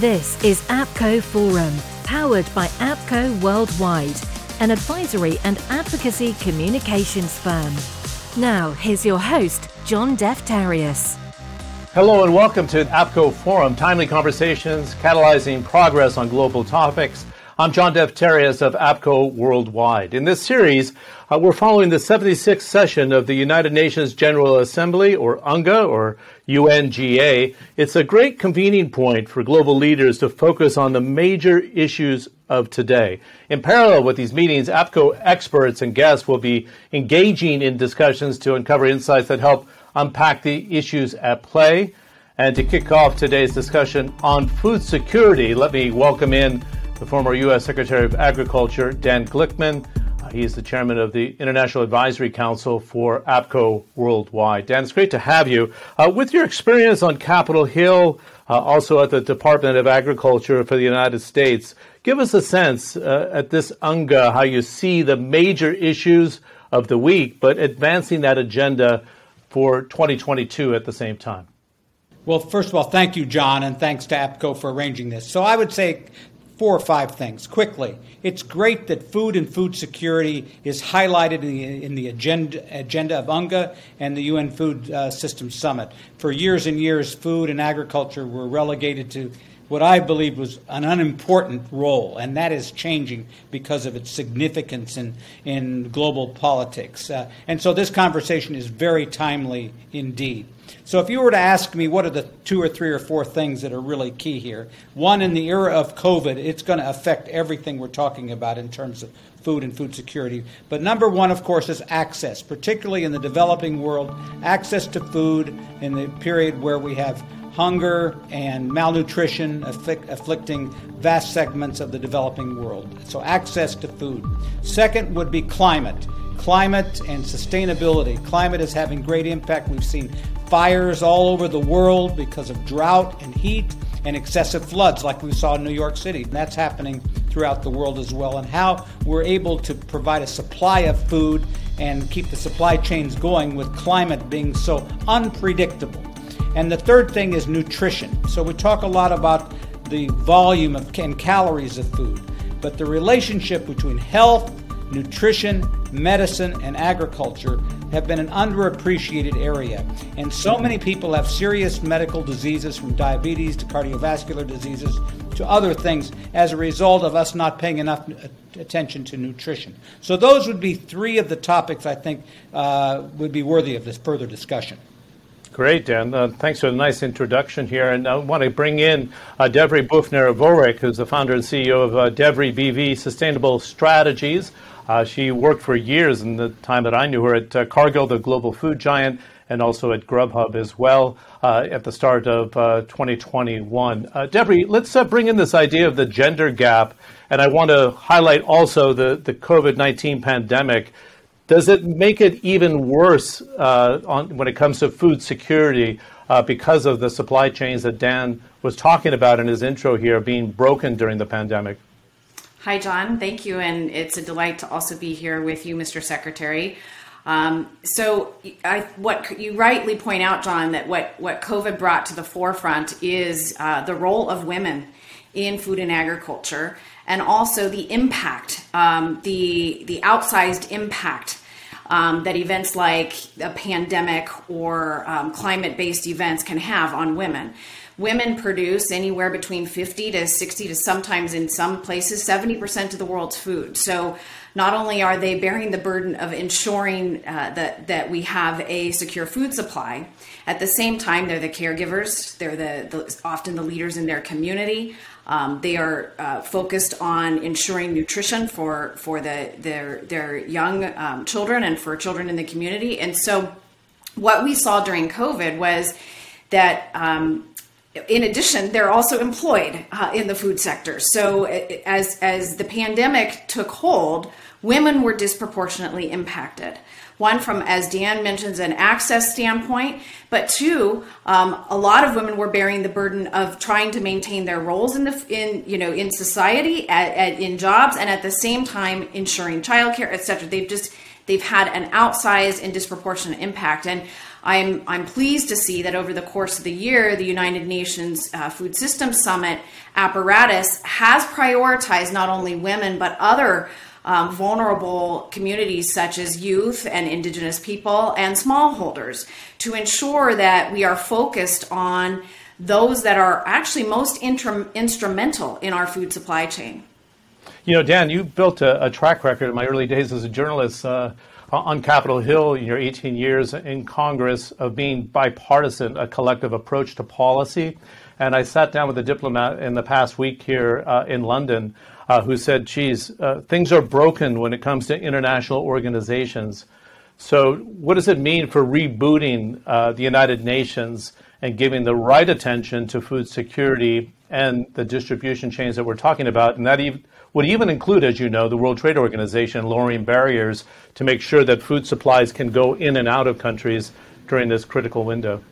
This is APCO Forum, powered by APCO Worldwide, an advisory and advocacy communications firm. Now, here's your host, John Defterios. Hello and welcome to APCO Forum, timely conversations catalyzing progress on global topics. I'm John Defterios of APCO Worldwide. In this series, uh, we're following the 76th session of the United Nations General Assembly, or UNGA, or UNGA. It's a great convening point for global leaders to focus on the major issues of today. In parallel with these meetings, APCO experts and guests will be engaging in discussions to uncover insights that help unpack the issues at play. And to kick off today's discussion on food security, let me welcome in the former U.S. Secretary of Agriculture, Dan Glickman. Uh, he is the chairman of the International Advisory Council for APCO Worldwide. Dan, it's great to have you. Uh, with your experience on Capitol Hill, uh, also at the Department of Agriculture for the United States, give us a sense uh, at this UNGA how you see the major issues of the week, but advancing that agenda for 2022 at the same time. Well, first of all, thank you, John, and thanks to APCO for arranging this. So I would say four or five things quickly. It's great that food and food security is highlighted in the, in the agenda, agenda of UNGA and the UN Food uh, System Summit. For years and years, food and agriculture were relegated to what I believe was an unimportant role, and that is changing because of its significance in, in global politics. Uh, and so this conversation is very timely indeed. So, if you were to ask me what are the two or three or four things that are really key here, one, in the era of COVID, it's going to affect everything we're talking about in terms of food and food security. But number one, of course, is access, particularly in the developing world, access to food in the period where we have hunger and malnutrition afflict, afflicting vast segments of the developing world. So, access to food. Second would be climate. Climate and sustainability. Climate is having great impact. We've seen fires all over the world because of drought and heat and excessive floods, like we saw in New York City. And that's happening throughout the world as well. And how we're able to provide a supply of food and keep the supply chains going with climate being so unpredictable. And the third thing is nutrition. So we talk a lot about the volume of and calories of food, but the relationship between health, nutrition, medicine, and agriculture have been an underappreciated area. And so many people have serious medical diseases from diabetes to cardiovascular diseases to other things as a result of us not paying enough attention to nutrition. So, those would be three of the topics I think uh, would be worthy of this further discussion. Great, Dan. Uh, thanks for the nice introduction here. And I want to bring in uh, Devry Boughner Vorwerk, who's the founder and CEO of uh, Devry BV Sustainable Strategies. Uh, she worked for years in the time that I knew her at uh, Cargill, the global food giant, and also at Grubhub as well uh, at the start of uh, 2021. Uh, Devry, let's uh, bring in this idea of the gender gap. And I want to highlight also the, the COVID 19 pandemic does it make it even worse uh, on, when it comes to food security uh, because of the supply chains that Dan was talking about in his intro here being broken during the pandemic? Hi, John. Thank you. And it's a delight to also be here with you, Mr. Secretary. Um, so, I, what you rightly point out, John, that what, what COVID brought to the forefront is uh, the role of women in food and agriculture and also the impact, um, the the outsized impact um, that events like a pandemic or um, climate-based events can have on women. Women produce anywhere between 50 to 60 to sometimes in some places 70% of the world's food. So not only are they bearing the burden of ensuring uh, that that we have a secure food supply, at the same time they're the caregivers. They're the, the often the leaders in their community. Um, they are uh, focused on ensuring nutrition for for the their their young um, children and for children in the community. And so, what we saw during COVID was that. Um, in addition, they're also employed uh, in the food sector. So, as as the pandemic took hold, women were disproportionately impacted. One, from, as Dan mentions, an access standpoint, but two, um, a lot of women were bearing the burden of trying to maintain their roles in the in you know in society, at, at, in jobs, and at the same time ensuring childcare, etc. They've just they've had an outsized and disproportionate impact, and I'm, I'm pleased to see that over the course of the year, the United Nations uh, Food Systems Summit apparatus has prioritized not only women but other um, vulnerable communities such as youth and indigenous people and smallholders to ensure that we are focused on those that are actually most instrumental in our food supply chain. You know, Dan, you built a, a track record in my early days as a journalist uh, on Capitol Hill in your 18 years in Congress of being bipartisan, a collective approach to policy. And I sat down with a diplomat in the past week here uh, in London uh, who said, geez, uh, things are broken when it comes to international organizations. So, what does it mean for rebooting uh, the United Nations and giving the right attention to food security and the distribution chains that we're talking about? And that even would even include, as you know, the World Trade Organization lowering barriers to make sure that food supplies can go in and out of countries during this critical window?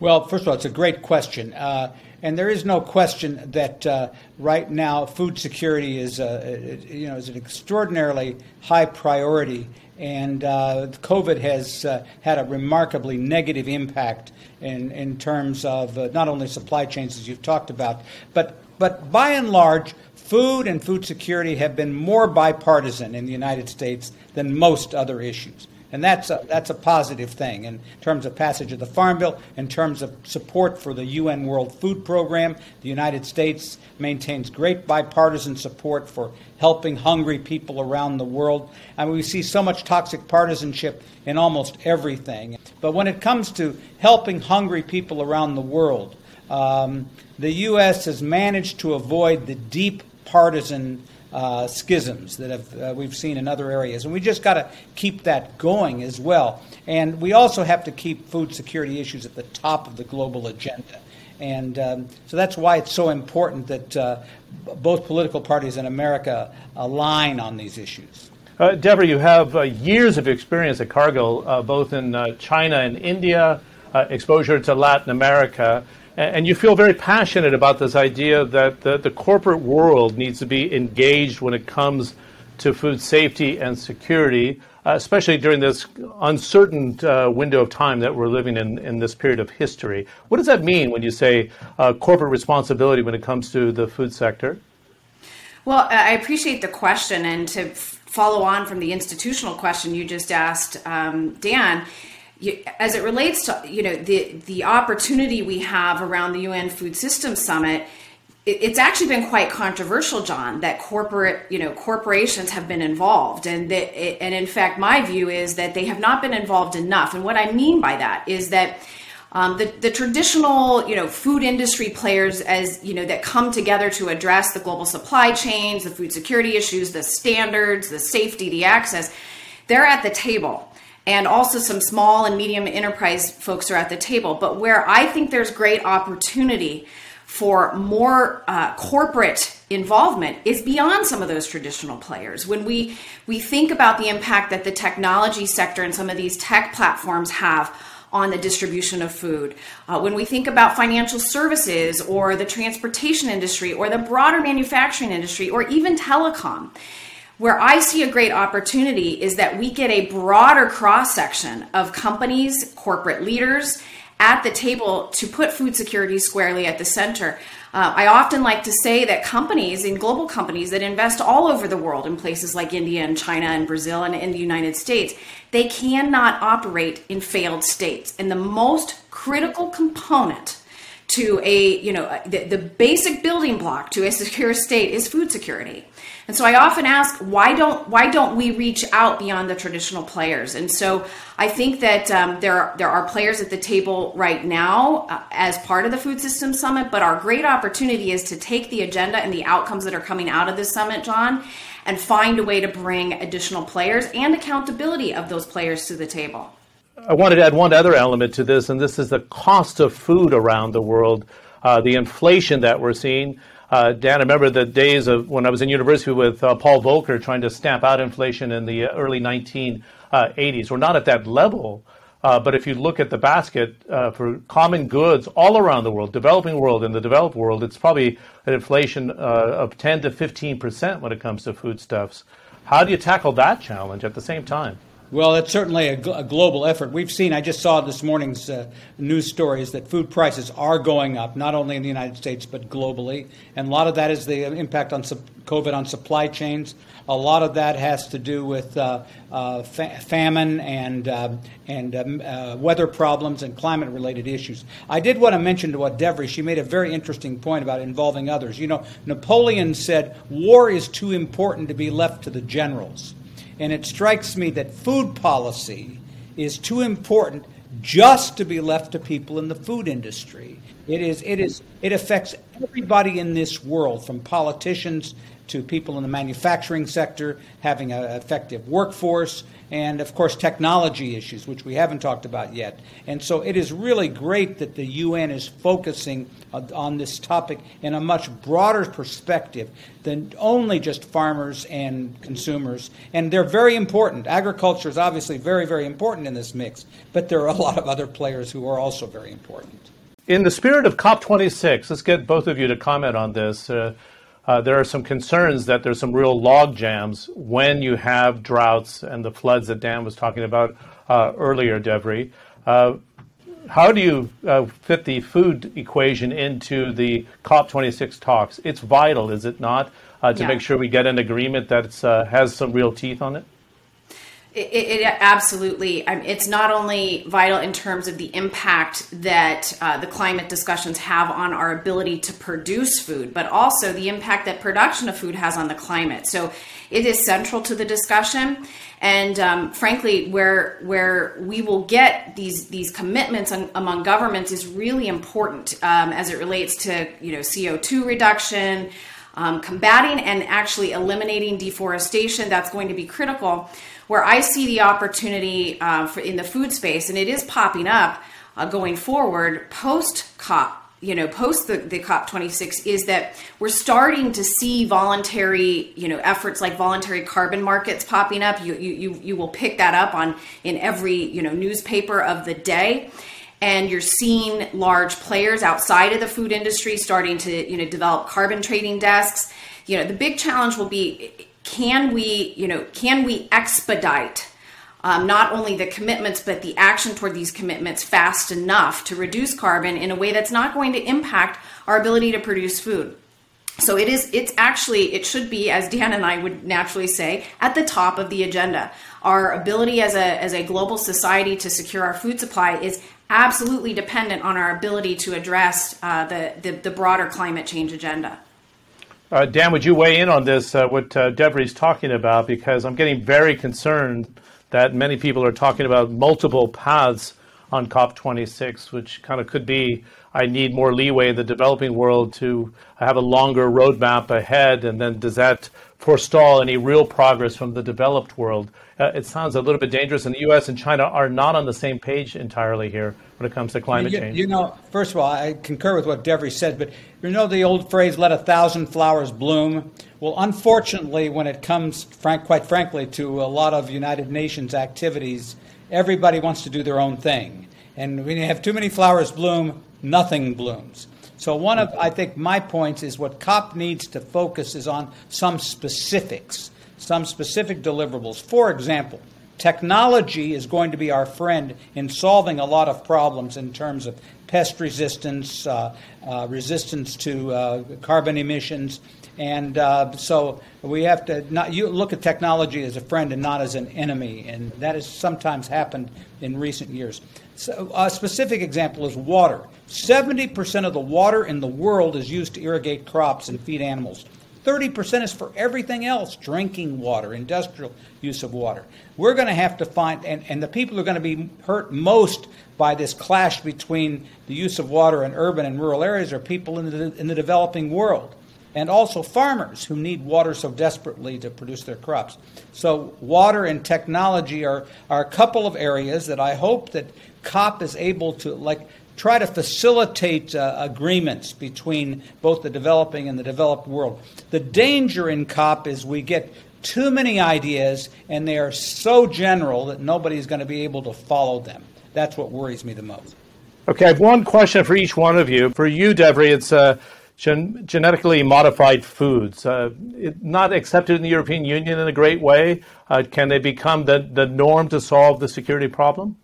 Well, first of all, it's a great question. Uh, and there is no question that uh, right now food security is, uh, you know, is an extraordinarily high priority. And uh, COVID has uh, had a remarkably negative impact in, in terms of uh, not only supply chains, as you've talked about, but, but by and large, food and food security have been more bipartisan in the United States than most other issues. And that's a, that's a positive thing in terms of passage of the Farm Bill, in terms of support for the UN World Food Program. The United States maintains great bipartisan support for helping hungry people around the world. I mean, we see so much toxic partisanship in almost everything. But when it comes to helping hungry people around the world, um, the U.S. has managed to avoid the deep partisan uh, schisms that have, uh, we've seen in other areas. And we just got to keep that going as well. And we also have to keep food security issues at the top of the global agenda. And um, so that's why it's so important that uh, both political parties in America align on these issues. Uh, Deborah, you have uh, years of experience at Cargill, uh, both in China and India, exposure to Latin America. And you feel very passionate about this idea that the, the corporate world needs to be engaged when it comes to food safety and security, uh, especially during this uncertain uh, window of time that we're living in in this period of history. What does that mean when you say uh, corporate responsibility when it comes to the food sector? Well, I appreciate the question, and to follow on from the institutional question you just asked, um, Dan as it relates to you know the the opportunity we have around the UN Food Systems Summit, it's actually been quite controversial, John, that corporate you know corporations have been involved, and that and in fact, my view is that they have not been involved enough. And what I mean by that is that. Um, the, the traditional, you know, food industry players, as you know, that come together to address the global supply chains, the food security issues, the standards, the safety, the access, they're at the table and also some small and medium enterprise folks are at the table. But where I think there's great opportunity for more uh, corporate involvement is beyond some of those traditional players. When we we think about the impact that the technology sector and some of these tech platforms have on the distribution of food. Uh, when we think about financial services or the transportation industry or the broader manufacturing industry or even telecom, where I see a great opportunity is that we get a broader cross section of companies, corporate leaders at the table to put food security squarely at the center. Uh, I often like to say that companies and global companies that invest all over the world in places like India and China and Brazil and in the United States, they cannot operate in failed states. And the most critical component to a, you know, the, the basic building block to a secure state is food security. And so I often ask, why don't why don't we reach out beyond the traditional players? And so I think that um, there are, there are players at the table right now uh, as part of the Food Systems Summit. But our great opportunity is to take the agenda and the outcomes that are coming out of this summit, John, and find a way to bring additional players and accountability of those players to the table. I wanted to add one other element to this, and this is the cost of food around the world, uh, the inflation that we're seeing. Uh, Dan, I remember the days of when I was in university with uh, Paul Volcker trying to stamp out inflation in the uh, early 1980s. Uh, We're not at that level, uh, but if you look at the basket for common goods all around the world, developing world and the developed world, it's probably an inflation of 10 to 15 percent when it comes to foodstuffs. How do you tackle that challenge at the same time? Well, it's certainly a, a, global effort. We've seen, I just saw this morning's uh, news stories that food prices are going up, not only in the United States, but globally. And a lot of that is the impact on COVID on supply chains. A lot of that has to do with uh, uh, fa- famine and, uh, and um, uh, weather problems and climate related issues. I did want to mention to what Devry, she made a very interesting point about involving others. You know, Napoleon said, war is too important to be left to the generals. And it strikes me that food policy is too important just to be left to people in the food industry. It is, it is, it affects everybody in this world, from politicians to people in the manufacturing sector, having an effective workforce, and of course technology issues, which we haven't talked about yet. And so it is really great that the UN is focusing on this topic in a much broader perspective than only just farmers and consumers. And they're very important. Agriculture is obviously very, very important in this mix, but there are a lot of other players who are also very important. In the spirit of COP26, let's get both of you to comment on this. Uh, uh, there are some concerns that there's some real log jams when you have droughts and the floods that Dan was talking about uh, earlier, Devry. Uh, how do you uh, fit the food equation into the COP26 talks? It's vital, is it not, uh, to yeah. make sure we get an agreement that uh, has some real teeth on it? It, it, absolutely. it's not only vital in terms of the impact that uh, the climate discussions have on our ability to produce food, but also the impact that production of food has on the climate. So it is central to the discussion, and um, frankly, where where we will get these these commitments on, among governments is really important um, as it relates to you know CO two reduction. Um, combating and actually eliminating deforestation that's going to be critical where I see the opportunity uh, for in the food space, and it is popping up uh, going forward post COP. You know, post the, the COP26 is that we're starting to see voluntary, you know, efforts like voluntary carbon markets popping up. You, you, you will pick that up on in every, you know, newspaper of the day and you're seeing large players outside of the food industry starting to you know develop carbon trading desks you know the big challenge will be can we, you know, can we expedite um, not only the commitments but the action toward these commitments fast enough to reduce carbon in a way that's not going to impact our ability to produce food? So it is it's actually it should be as Dan and I would naturally say at the top of the agenda. Our ability as a as a global society to secure our food supply is absolutely dependent on our ability to address uh, the, the the broader climate change agenda. Uh, Dan, would you weigh in on this, uh, what uh, Devry's talking about? Because I'm getting very concerned that many people are talking about multiple paths on COP26, which kind of could be I need more leeway in the developing world to have a longer roadmap ahead, and then does that forestall any real progress from the developed world? Uh, it sounds a little bit dangerous, and the U.S. and China are not on the same page entirely here when it comes to climate you, change. You know, first of all, I concur with what Devry said, but you know the old phrase, let a thousand flowers bloom? Well, unfortunately, when it comes, frank, quite frankly, to a lot of United Nations activities, everybody wants to do their own thing. And when you have too many flowers bloom, nothing blooms. So one of I think my points is what COP needs to focus is on some specifics, some specific deliverables. For example, technology is going to be our friend in solving a lot of problems in terms of pest resistance, uh, uh, resistance to uh, carbon emissions, and uh, so we have to not you look at technology as a friend and not as an enemy, and that has sometimes happened in recent years. So a specific example is water. 70% of the water in the world is used to irrigate crops and feed animals. 30% is for everything else drinking water, industrial use of water. We're going to have to find, and, and the people are going to be hurt most by this clash between the use of water in urban and rural areas are people in the, in the developing world. And also farmers who need water so desperately to produce their crops. So, water and technology are, are a couple of areas that I hope that COP is able to, like, try to facilitate uh, agreements between both the developing and the developed world. The danger in COP is we get too many ideas and they are so general that nobody's going to be able to follow them. That's what worries me the most. Okay, I have one question for each one of you. For you, Devry, it's uh, gen- genetically modified foods, uh, not accepted in the European Union in a great way? Uh, can they become the, the norm to solve the security problem?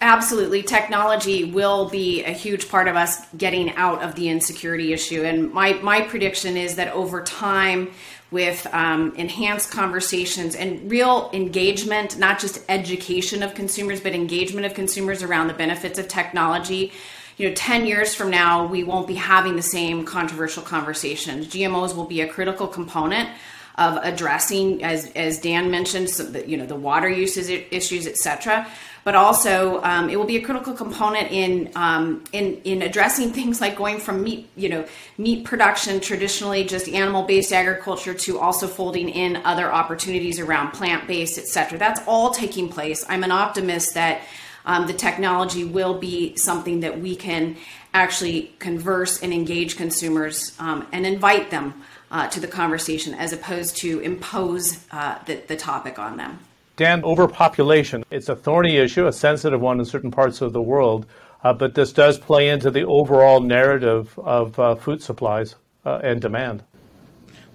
Absolutely. Technology will be a huge part of us getting out of the insecurity issue. And my, my prediction is that over time, with um, enhanced conversations and real engagement, not just education of consumers, but engagement of consumers around the benefits of technology. You know, 10 years from now, we won't be having the same controversial conversations. GMOs will be a critical component of addressing, as, as Dan mentioned, so the, you know, the water usage issues, et cetera but also um, it will be a critical component in um, in in addressing things like going from meat you know meat production traditionally just animal based agriculture to also folding in other opportunities around plant based etc. That's all taking place. I'm an optimist that um, the technology will be something that we can actually converse and engage consumers um, and invite them. Uh, to the conversation as opposed to impose uh, the, the topic on them. Dan, overpopulation, it's a thorny issue, a sensitive one in certain parts of the world, uh, but this does play into the overall narrative of uh, food supplies uh, and demand.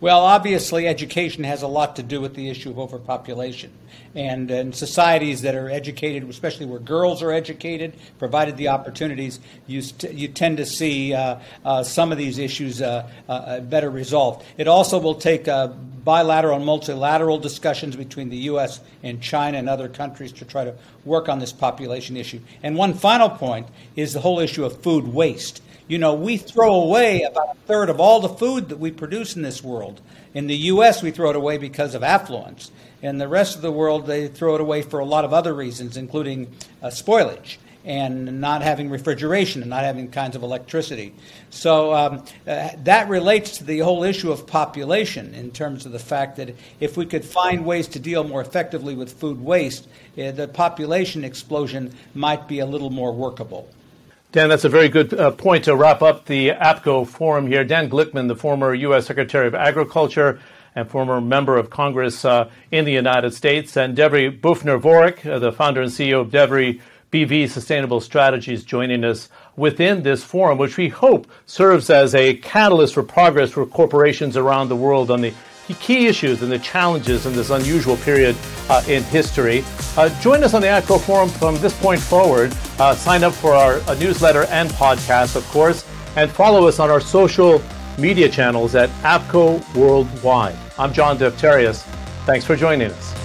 Well, obviously, education has a lot to do with the issue of overpopulation. And in societies that are educated, especially where girls are educated, provided the opportunities, you, st- you tend to see uh, uh, some of these issues uh, uh, uh better resolved. It also will take uh, bilateral and multilateral discussions between the U.S. and China and other countries to try to work on this population issue. And one final point is the whole issue of food waste. You know, we throw away about a third of all the food that we produce in this world. In the U.S., we throw it away because of affluence. In the rest of the world, they throw it away for a lot of other reasons, including uh, spoilage and not having refrigeration and not having kinds of electricity. So um, uh, that relates to the whole issue of population in terms of the fact that if we could find ways to deal more effectively with food waste, uh, the population explosion might be a little more workable. Dan, that's a very good uh, point to wrap up the APCO forum here. Dan Glickman, the former U.S. Secretary of Agriculture and former member of Congress uh, in the United States, and Devry Boughner-Vorwerk, uh, the founder and CEO of Devry BV Sustainable Strategies, joining us within this forum, which we hope serves as a catalyst for progress for corporations around the world on the key issues and the challenges in this unusual period uh, in history. Uh, join us on the APCO Forum from this point forward. Uh, sign up for our newsletter and podcast, of course, and follow us on our social media channels at APCO Worldwide. I'm John Defterios. Thanks for joining us.